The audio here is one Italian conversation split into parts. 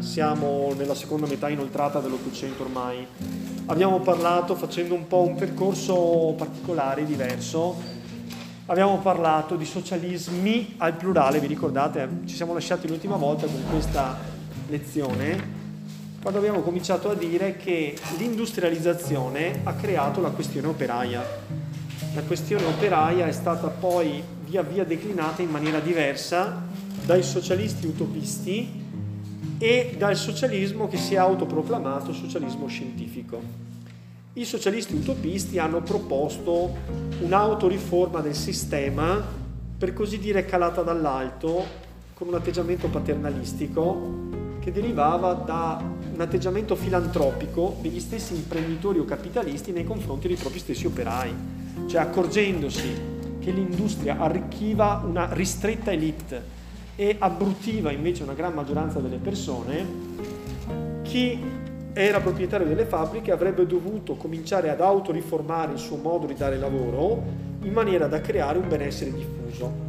siamo nella seconda metà inoltrata dell'Ottocento ormai. Abbiamo parlato facendo un po' un percorso particolare, diverso. Abbiamo parlato di socialismi al plurale, vi ricordate? Ci siamo lasciati l'ultima volta con questa lezione quando abbiamo cominciato a dire che l'industrializzazione ha creato la questione operaia. La questione operaia è stata poi via via declinata in maniera diversa dai socialisti utopisti e dal socialismo che si è autoproclamato socialismo scientifico. I socialisti utopisti hanno proposto un'autoriforma del sistema, per così dire calata dall'alto, con un atteggiamento paternalistico che derivava da un atteggiamento filantropico degli stessi imprenditori o capitalisti nei confronti dei propri stessi operai, cioè accorgendosi che l'industria arricchiva una ristretta elite e abbruttiva invece una gran maggioranza delle persone, chi era proprietario delle fabbriche avrebbe dovuto cominciare ad autoriformare il suo modo di dare lavoro in maniera da creare un benessere diffuso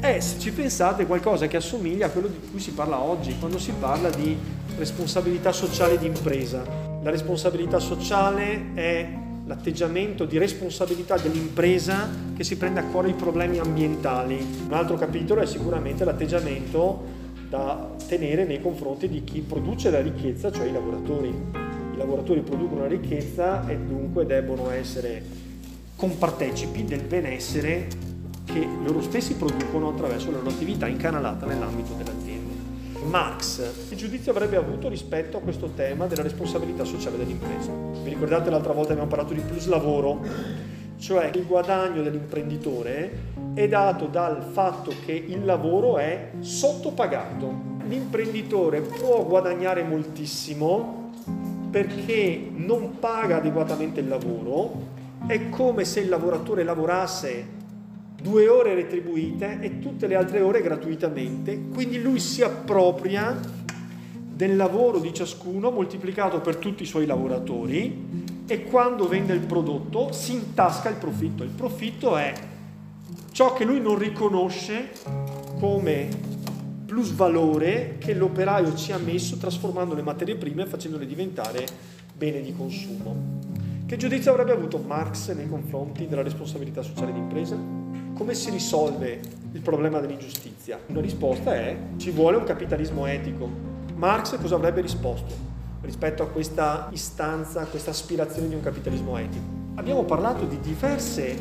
è, se ci pensate, qualcosa che assomiglia a quello di cui si parla oggi, quando si parla di responsabilità sociale di impresa. La responsabilità sociale è l'atteggiamento di responsabilità dell'impresa che si prende a cuore i problemi ambientali. Un altro capitolo è sicuramente l'atteggiamento da tenere nei confronti di chi produce la ricchezza, cioè i lavoratori. I lavoratori producono la ricchezza e dunque debbono essere compartecipi del benessere che loro stessi producono attraverso la loro attività incanalata nell'ambito dell'azienda. Marx, che giudizio avrebbe avuto rispetto a questo tema della responsabilità sociale dell'impresa? Vi ricordate l'altra volta abbiamo parlato di plus lavoro? Cioè il guadagno dell'imprenditore è dato dal fatto che il lavoro è sottopagato. L'imprenditore può guadagnare moltissimo perché non paga adeguatamente il lavoro, è come se il lavoratore lavorasse due ore retribuite e tutte le altre ore gratuitamente, quindi lui si appropria del lavoro di ciascuno moltiplicato per tutti i suoi lavoratori e quando vende il prodotto si intasca il profitto. Il profitto è ciò che lui non riconosce come plus valore che l'operaio ci ha messo trasformando le materie prime e facendole diventare bene di consumo. Che giudizio avrebbe avuto Marx nei confronti della responsabilità sociale d'impresa? Come si risolve il problema dell'ingiustizia? Una risposta è ci vuole un capitalismo etico. Marx cosa avrebbe risposto rispetto a questa istanza, a questa aspirazione di un capitalismo etico? Abbiamo parlato di diverse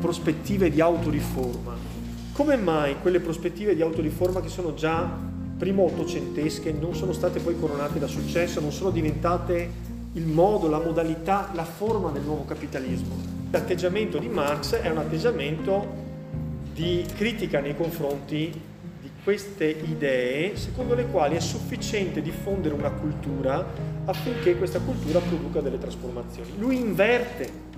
prospettive di autoriforma. Come mai quelle prospettive di autoriforma che sono già primo ottocentesche non sono state poi coronate da successo, non sono diventate il modo, la modalità, la forma del nuovo capitalismo? L'atteggiamento di Marx è un atteggiamento di critica nei confronti di queste idee secondo le quali è sufficiente diffondere una cultura affinché questa cultura produca delle trasformazioni. Lui inverte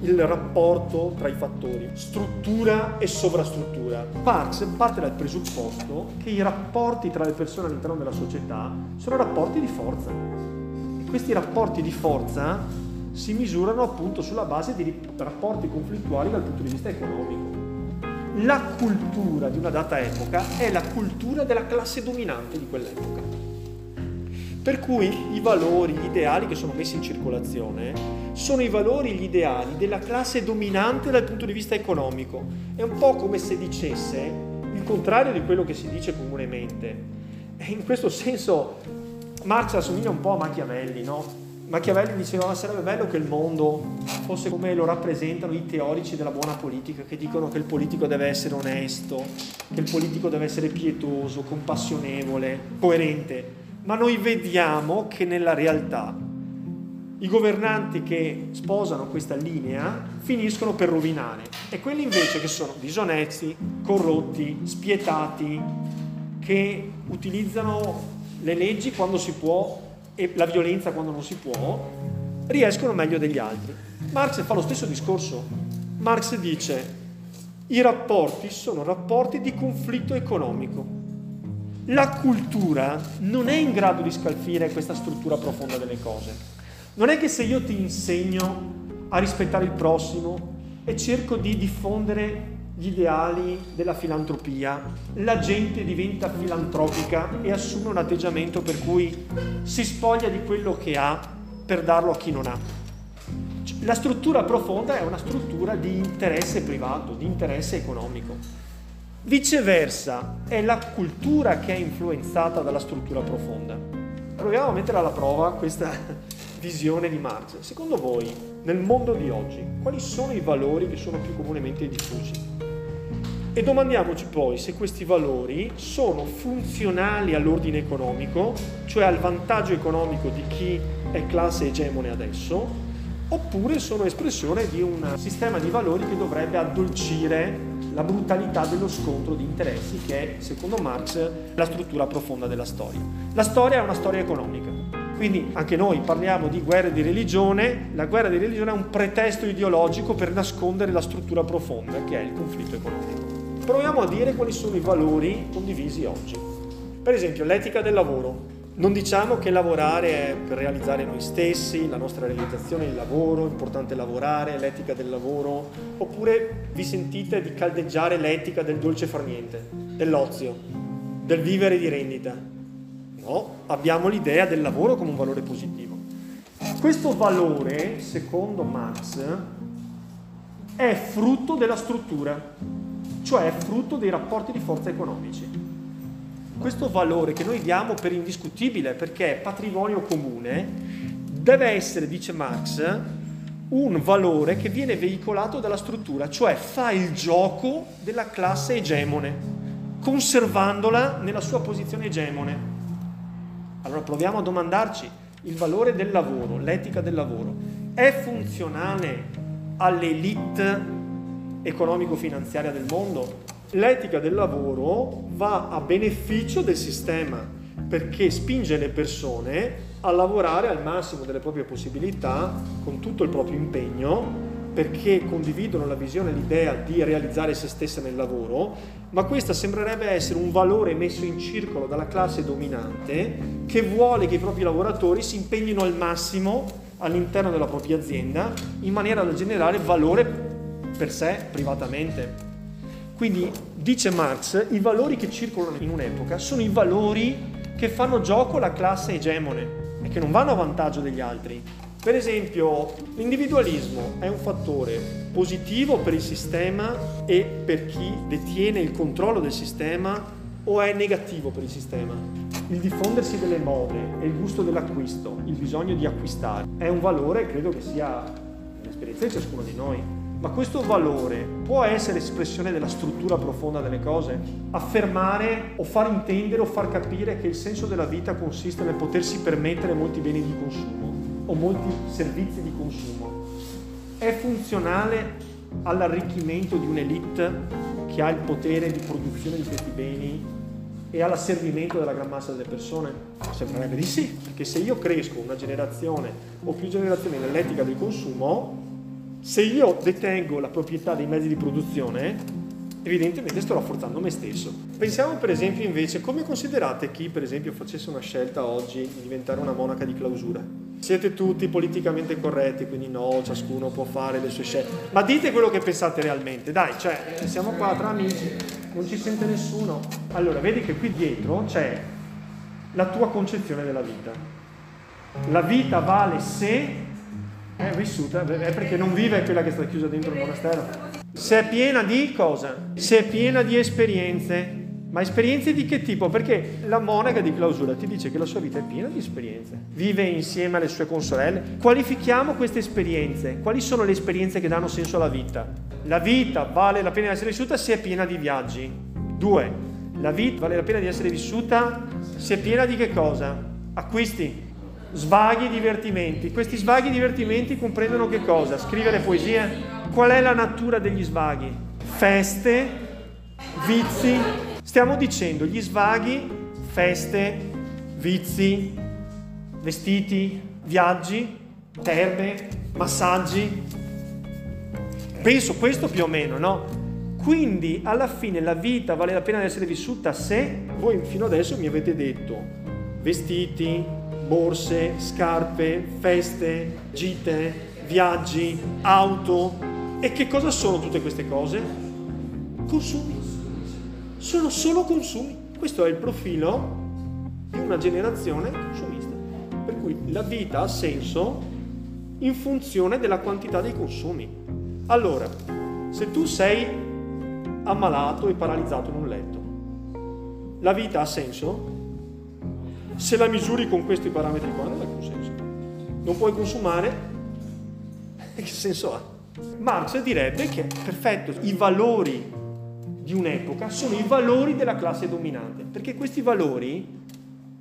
il rapporto tra i fattori, struttura e sovrastruttura. Marx parte dal presupposto che i rapporti tra le persone all'interno della società sono rapporti di forza. E questi rapporti di forza si misurano appunto sulla base di rapporti conflittuali dal punto di vista economico la cultura di una data epoca è la cultura della classe dominante di quell'epoca. Per cui i valori, gli ideali che sono messi in circolazione sono i valori, gli ideali della classe dominante dal punto di vista economico. È un po' come se dicesse il contrario di quello che si dice comunemente. E in questo senso Marx assomiglia un po' a Machiavelli, no? Machiavelli diceva sarebbe bello che il mondo fosse come lo rappresentano i teorici della buona politica che dicono che il politico deve essere onesto, che il politico deve essere pietoso, compassionevole, coerente. Ma noi vediamo che nella realtà i governanti che sposano questa linea finiscono per rovinare e quelli invece che sono disonesti, corrotti, spietati, che utilizzano le leggi quando si può e la violenza quando non si può, riescono meglio degli altri. Marx fa lo stesso discorso. Marx dice i rapporti sono rapporti di conflitto economico. La cultura non è in grado di scalfire questa struttura profonda delle cose. Non è che se io ti insegno a rispettare il prossimo e cerco di diffondere gli ideali della filantropia, la gente diventa filantropica e assume un atteggiamento per cui si spoglia di quello che ha per darlo a chi non ha. La struttura profonda è una struttura di interesse privato, di interesse economico. Viceversa, è la cultura che è influenzata dalla struttura profonda. Proviamo a mettere alla prova questa visione di Marx. Secondo voi, nel mondo di oggi, quali sono i valori che sono più comunemente diffusi? E domandiamoci poi se questi valori sono funzionali all'ordine economico, cioè al vantaggio economico di chi è classe egemone adesso, oppure sono espressione di un sistema di valori che dovrebbe addolcire la brutalità dello scontro di interessi che è, secondo Marx, la struttura profonda della storia. La storia è una storia economica. Quindi anche noi parliamo di guerra di religione, la guerra di religione è un pretesto ideologico per nascondere la struttura profonda che è il conflitto economico proviamo a dire quali sono i valori condivisi oggi. Per esempio, l'etica del lavoro. Non diciamo che lavorare è per realizzare noi stessi, la nostra realizzazione, il lavoro, è importante lavorare, l'etica del lavoro, oppure vi sentite di caldeggiare l'etica del dolce far niente, dell'ozio, del vivere di rendita. No, abbiamo l'idea del lavoro come un valore positivo. Questo valore, secondo Marx, è frutto della struttura cioè è frutto dei rapporti di forza economici. Questo valore che noi diamo per indiscutibile perché è patrimonio comune deve essere, dice Marx, un valore che viene veicolato dalla struttura, cioè fa il gioco della classe egemone, conservandola nella sua posizione egemone. Allora proviamo a domandarci, il valore del lavoro, l'etica del lavoro, è funzionale all'elite economico-finanziaria del mondo. L'etica del lavoro va a beneficio del sistema perché spinge le persone a lavorare al massimo delle proprie possibilità con tutto il proprio impegno perché condividono la visione e l'idea di realizzare se stesse nel lavoro, ma questa sembrerebbe essere un valore messo in circolo dalla classe dominante che vuole che i propri lavoratori si impegnino al massimo all'interno della propria azienda in maniera da generare valore per sé privatamente. Quindi dice Marx, i valori che circolano in un'epoca sono i valori che fanno gioco alla classe egemone e che non vanno a vantaggio degli altri. Per esempio, l'individualismo è un fattore positivo per il sistema e per chi detiene il controllo del sistema o è negativo per il sistema? Il diffondersi delle mode e il gusto dell'acquisto, il bisogno di acquistare, è un valore, credo che sia l'esperienza di ciascuno di noi. Ma questo valore può essere espressione della struttura profonda delle cose? Affermare o far intendere o far capire che il senso della vita consiste nel potersi permettere molti beni di consumo o molti servizi di consumo. È funzionale all'arricchimento di un'elite che ha il potere di produzione di questi beni e all'asservimento della gran massa delle persone? Sembrerebbe di sì, perché se io cresco una generazione o più generazioni nell'etica del consumo, se io detengo la proprietà dei mezzi di produzione, evidentemente sto rafforzando me stesso. Pensiamo per esempio invece come considerate chi per esempio facesse una scelta oggi di diventare una monaca di clausura. Siete tutti politicamente corretti, quindi no, ciascuno può fare le sue scelte. Ma dite quello che pensate realmente, dai, cioè, siamo qua tra amici, non ci sente nessuno. Allora, vedi che qui dietro c'è la tua concezione della vita. La vita vale se è vissuta, è perché non vive quella che sta chiusa dentro il monastero. Se è piena di cosa? Se è piena di esperienze. Ma esperienze di che tipo? Perché la monaca di clausura ti dice che la sua vita è piena di esperienze. Vive insieme alle sue consorelle. Qualifichiamo queste esperienze. Quali sono le esperienze che danno senso alla vita? La vita vale la pena di essere vissuta se è piena di viaggi. Due, la vita vale la pena di essere vissuta se è piena di che cosa? Acquisti svaghi e divertimenti. Questi svaghi e divertimenti comprendono che cosa? Scrivere poesie? Qual è la natura degli svaghi? Feste, vizi. Stiamo dicendo gli svaghi, feste, vizi, vestiti, viaggi, terme, massaggi. Penso questo più o meno, no? Quindi alla fine la vita vale la pena di essere vissuta se voi fino adesso mi avete detto vestiti, borse, scarpe, feste, gite, viaggi, auto. E che cosa sono tutte queste cose? Consumi. Sono solo consumi. Questo è il profilo di una generazione consumista. Per cui la vita ha senso in funzione della quantità dei consumi. Allora, se tu sei ammalato e paralizzato in un letto, la vita ha senso? Se la misuri con questi parametri qua non ha più senso. Non puoi consumare, che senso ha? Marx direbbe che, perfetto, i valori di un'epoca sono i valori della classe dominante, perché questi valori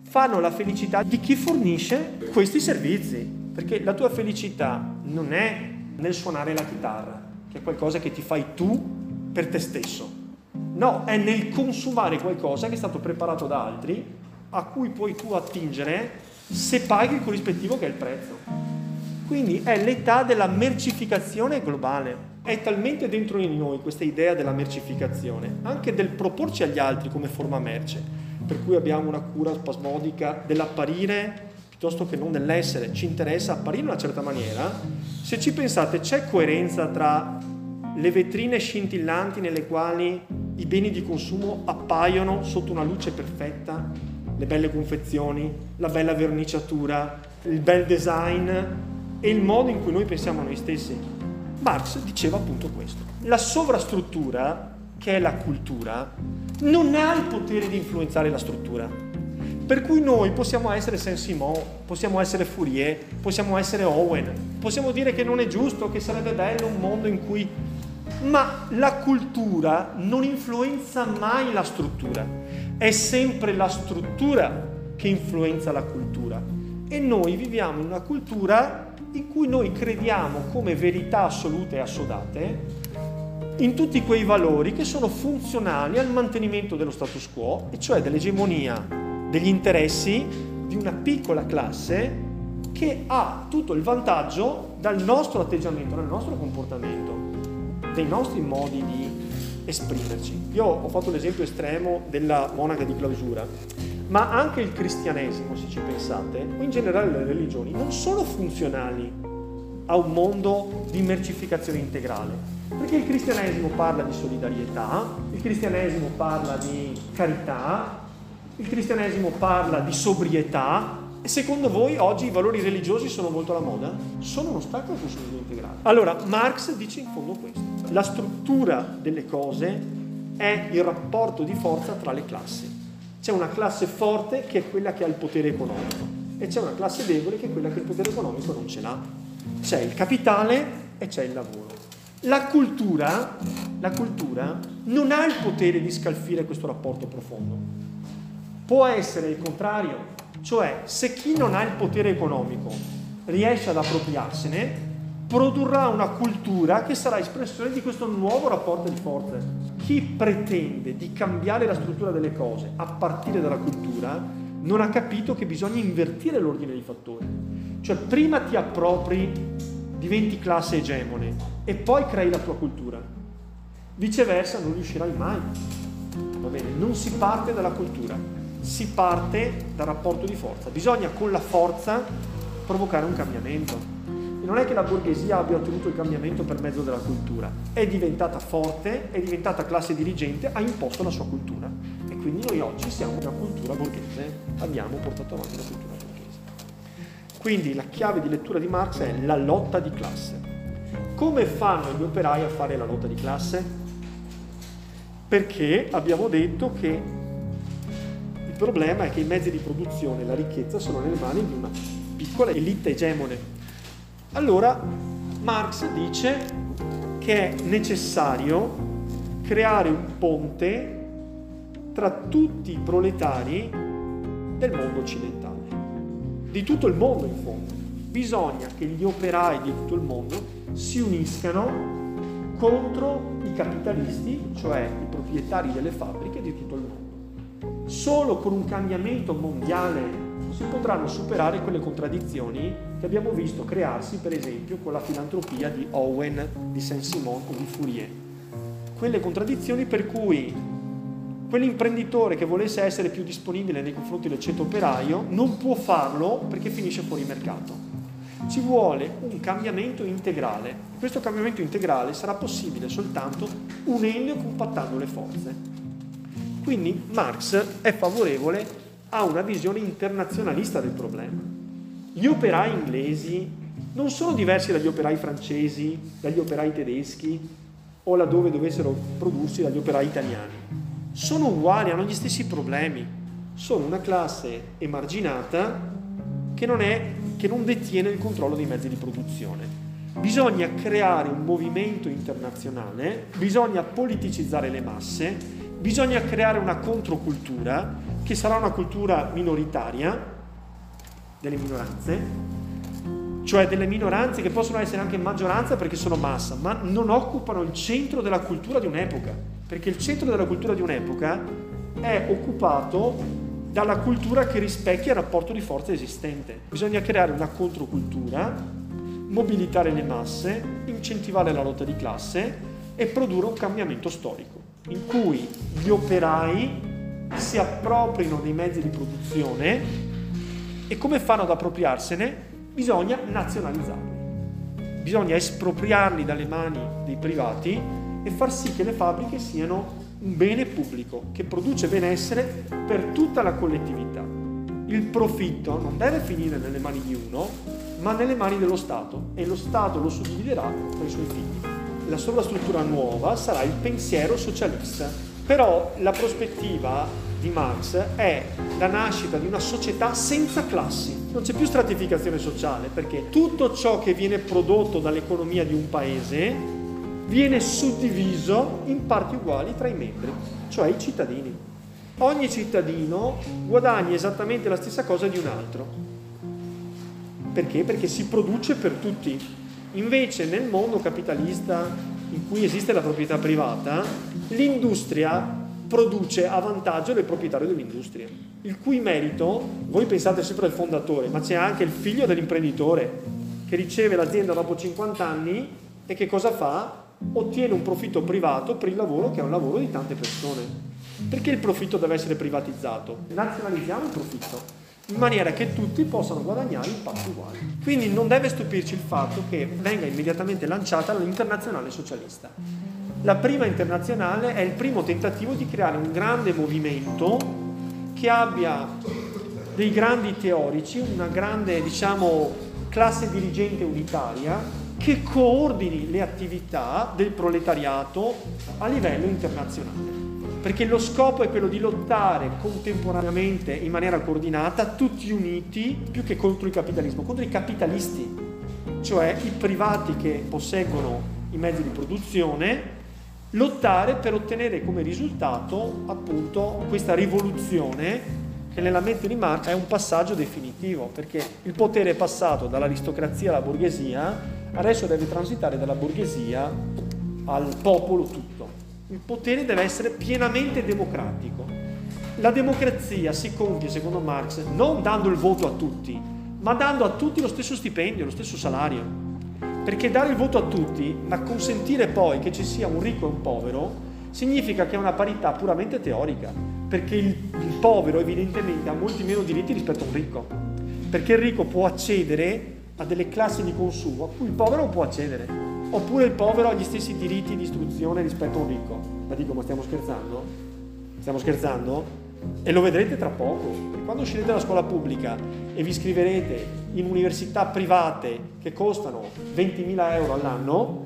fanno la felicità di chi fornisce questi servizi, perché la tua felicità non è nel suonare la chitarra, che è qualcosa che ti fai tu per te stesso. No, è nel consumare qualcosa che è stato preparato da altri, a cui puoi tu attingere se paghi il corrispettivo che è il prezzo. Quindi è l'età della mercificazione globale. È talmente dentro di noi questa idea della mercificazione, anche del proporci agli altri come forma merce, per cui abbiamo una cura spasmodica dell'apparire piuttosto che non dell'essere. Ci interessa apparire in una certa maniera. Se ci pensate, c'è coerenza tra le vetrine scintillanti nelle quali i beni di consumo appaiono sotto una luce perfetta, le belle confezioni, la bella verniciatura, il bel design e il modo in cui noi pensiamo a noi stessi. Marx diceva appunto questo. La sovrastruttura, che è la cultura, non ha il potere di influenzare la struttura. Per cui noi possiamo essere Saint-Simon, possiamo essere Fourier, possiamo essere Owen, possiamo dire che non è giusto, che sarebbe bello un mondo in cui... Ma la cultura non influenza mai la struttura, è sempre la struttura che influenza la cultura. E noi viviamo in una cultura in cui noi crediamo come verità assolute e assodate in tutti quei valori che sono funzionali al mantenimento dello status quo, e cioè dell'egemonia degli interessi di una piccola classe che ha tutto il vantaggio dal nostro atteggiamento, dal nostro comportamento, dei nostri modi di esprimerci. Io ho fatto l'esempio estremo della monaca di clausura, ma anche il cristianesimo, se ci pensate, o in generale le religioni, non sono funzionali a un mondo di mercificazione integrale. Perché il cristianesimo parla di solidarietà, il cristianesimo parla di carità, il cristianesimo parla di sobrietà. E secondo voi oggi i valori religiosi sono molto alla moda? Sono uno ostacolo al consumismo integrale. Allora, Marx dice in fondo questo. La struttura delle cose è il rapporto di forza tra le classi. C'è una classe forte che è quella che ha il potere economico e c'è una classe debole che è quella che il potere economico non ce l'ha. C'è il capitale e c'è il lavoro. La cultura, la cultura non ha il potere di scalfire questo rapporto profondo. Può essere il contrario, cioè se chi non ha il potere economico riesce ad appropriarsene, produrrà una cultura che sarà espressione di questo nuovo rapporto di forze. Chi pretende di cambiare la struttura delle cose a partire dalla cultura non ha capito che bisogna invertire l'ordine dei fattori. Cioè prima ti appropri, diventi classe egemone e poi crei la tua cultura. Viceversa non riuscirai mai. Va bene? Non si parte dalla cultura, si parte dal rapporto di forza. Bisogna con la forza provocare un cambiamento non è che la borghesia abbia ottenuto il cambiamento per mezzo della cultura, è diventata forte, è diventata classe dirigente, ha imposto la sua cultura. E quindi noi oggi siamo una cultura borghese, abbiamo portato avanti la cultura borghese. Quindi la chiave di lettura di Marx è la lotta di classe. Come fanno gli operai a fare la lotta di classe? Perché abbiamo detto che il problema è che i mezzi di produzione e la ricchezza sono nelle mani di una piccola elite egemone allora Marx dice che è necessario creare un ponte tra tutti i proletari del mondo occidentale, di tutto il mondo in fondo. Bisogna che gli operai di tutto il mondo si uniscano contro i capitalisti, cioè i proprietari delle fabbriche di tutto il mondo. Solo con un cambiamento mondiale si potranno superare quelle contraddizioni che abbiamo visto crearsi per esempio con la filantropia di Owen, di Saint-Simon o di Fourier. Quelle contraddizioni per cui quell'imprenditore che volesse essere più disponibile nei confronti del ceto operaio non può farlo perché finisce fuori mercato. ci vuole un cambiamento integrale. Questo cambiamento integrale sarà possibile soltanto unendo e compattando le forze. Quindi Marx è favorevole a una visione internazionalista del problema. Gli operai inglesi non sono diversi dagli operai francesi, dagli operai tedeschi o laddove dovessero prodursi dagli operai italiani. Sono uguali, hanno gli stessi problemi. Sono una classe emarginata che non, è, che non detiene il controllo dei mezzi di produzione. Bisogna creare un movimento internazionale, bisogna politicizzare le masse, bisogna creare una controcultura che sarà una cultura minoritaria delle minoranze, cioè delle minoranze che possono essere anche maggioranza perché sono massa, ma non occupano il centro della cultura di un'epoca, perché il centro della cultura di un'epoca è occupato dalla cultura che rispecchia il rapporto di forza esistente. Bisogna creare una controcultura, mobilitare le masse, incentivare la lotta di classe e produrre un cambiamento storico in cui gli operai si appropriano dei mezzi di produzione e come fanno ad appropriarsene? Bisogna nazionalizzarli. Bisogna espropriarli dalle mani dei privati e far sì che le fabbriche siano un bene pubblico che produce benessere per tutta la collettività. Il profitto non deve finire nelle mani di uno, ma nelle mani dello Stato e lo Stato lo suddividerà tra i suoi figli. La sovrastruttura nuova sarà il pensiero socialista. Però la prospettiva di Marx è la nascita di una società senza classi. Non c'è più stratificazione sociale perché tutto ciò che viene prodotto dall'economia di un paese viene suddiviso in parti uguali tra i membri, cioè i cittadini. Ogni cittadino guadagna esattamente la stessa cosa di un altro. Perché? Perché si produce per tutti. Invece nel mondo capitalista in cui esiste la proprietà privata, l'industria produce a vantaggio del proprietario dell'industria, il cui merito, voi pensate sempre al fondatore, ma c'è anche il figlio dell'imprenditore che riceve l'azienda dopo 50 anni e che cosa fa? ottiene un profitto privato per il lavoro che è un lavoro di tante persone. Perché il profitto deve essere privatizzato? Nazionalizziamo il profitto in maniera che tutti possano guadagnare in parti uguali. Quindi non deve stupirci il fatto che venga immediatamente lanciata l'internazionale socialista. La prima internazionale è il primo tentativo di creare un grande movimento che abbia dei grandi teorici, una grande, diciamo, classe dirigente unitaria che coordini le attività del proletariato a livello internazionale. Perché lo scopo è quello di lottare contemporaneamente in maniera coordinata, tutti uniti, più che contro il capitalismo, contro i capitalisti, cioè i privati che posseggono i mezzi di produzione, lottare per ottenere come risultato appunto questa rivoluzione che nella mente di Marx è un passaggio definitivo, perché il potere è passato dall'aristocrazia alla borghesia adesso deve transitare dalla borghesia al popolo tutto. Il potere deve essere pienamente democratico. La democrazia si compie, secondo Marx, non dando il voto a tutti, ma dando a tutti lo stesso stipendio, lo stesso salario. Perché dare il voto a tutti, ma consentire poi che ci sia un ricco e un povero, significa che è una parità puramente teorica, perché il, il povero evidentemente ha molti meno diritti rispetto a un ricco, perché il ricco può accedere a delle classi di consumo a cui il povero non può accedere. Oppure il povero ha gli stessi diritti di istruzione rispetto a un ricco. Ma dico, ma stiamo scherzando? Stiamo scherzando? E lo vedrete tra poco. Quando uscirete dalla scuola pubblica e vi iscriverete in università private che costano 20.000 euro all'anno,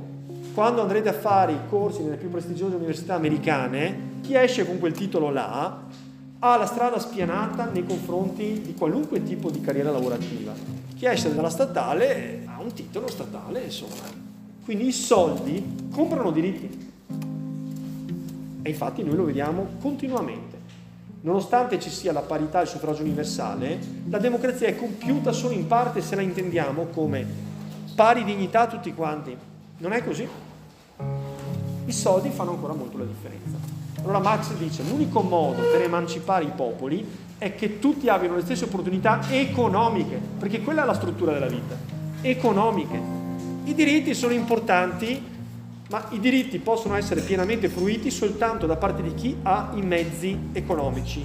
quando andrete a fare i corsi nelle più prestigiose università americane, chi esce con quel titolo là ha la strada spianata nei confronti di qualunque tipo di carriera lavorativa chi esce dalla statale ha un titolo statale, insomma. Quindi i soldi comprano diritti. E infatti noi lo vediamo continuamente. Nonostante ci sia la parità e il suffragio universale, la democrazia è compiuta solo in parte se la intendiamo come pari dignità a tutti quanti. Non è così. I soldi fanno ancora molto la differenza. Allora Marx dice l'unico modo per emancipare i popoli è che tutti abbiano le stesse opportunità economiche, perché quella è la struttura della vita, economiche. I diritti sono importanti, ma i diritti possono essere pienamente fruiti soltanto da parte di chi ha i mezzi economici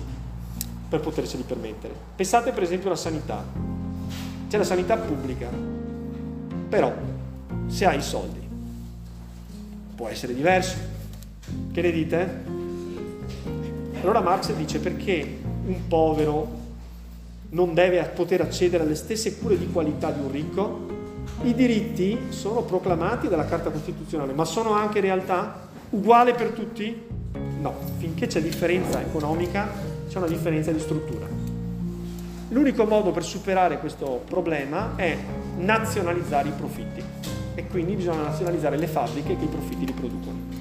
per poterseli permettere. Pensate per esempio alla sanità. C'è la sanità pubblica, Però, se hai i soldi, può essere diverso. Che ne dite? Allora Marx dice perché un povero non deve poter accedere alle stesse cure di qualità di un ricco? I diritti sono proclamati dalla Carta Costituzionale, ma sono anche realtà uguali per tutti? No, finché c'è differenza economica c'è una differenza di struttura. L'unico modo per superare questo problema è nazionalizzare i profitti e quindi bisogna nazionalizzare le fabbriche che i profitti li producono.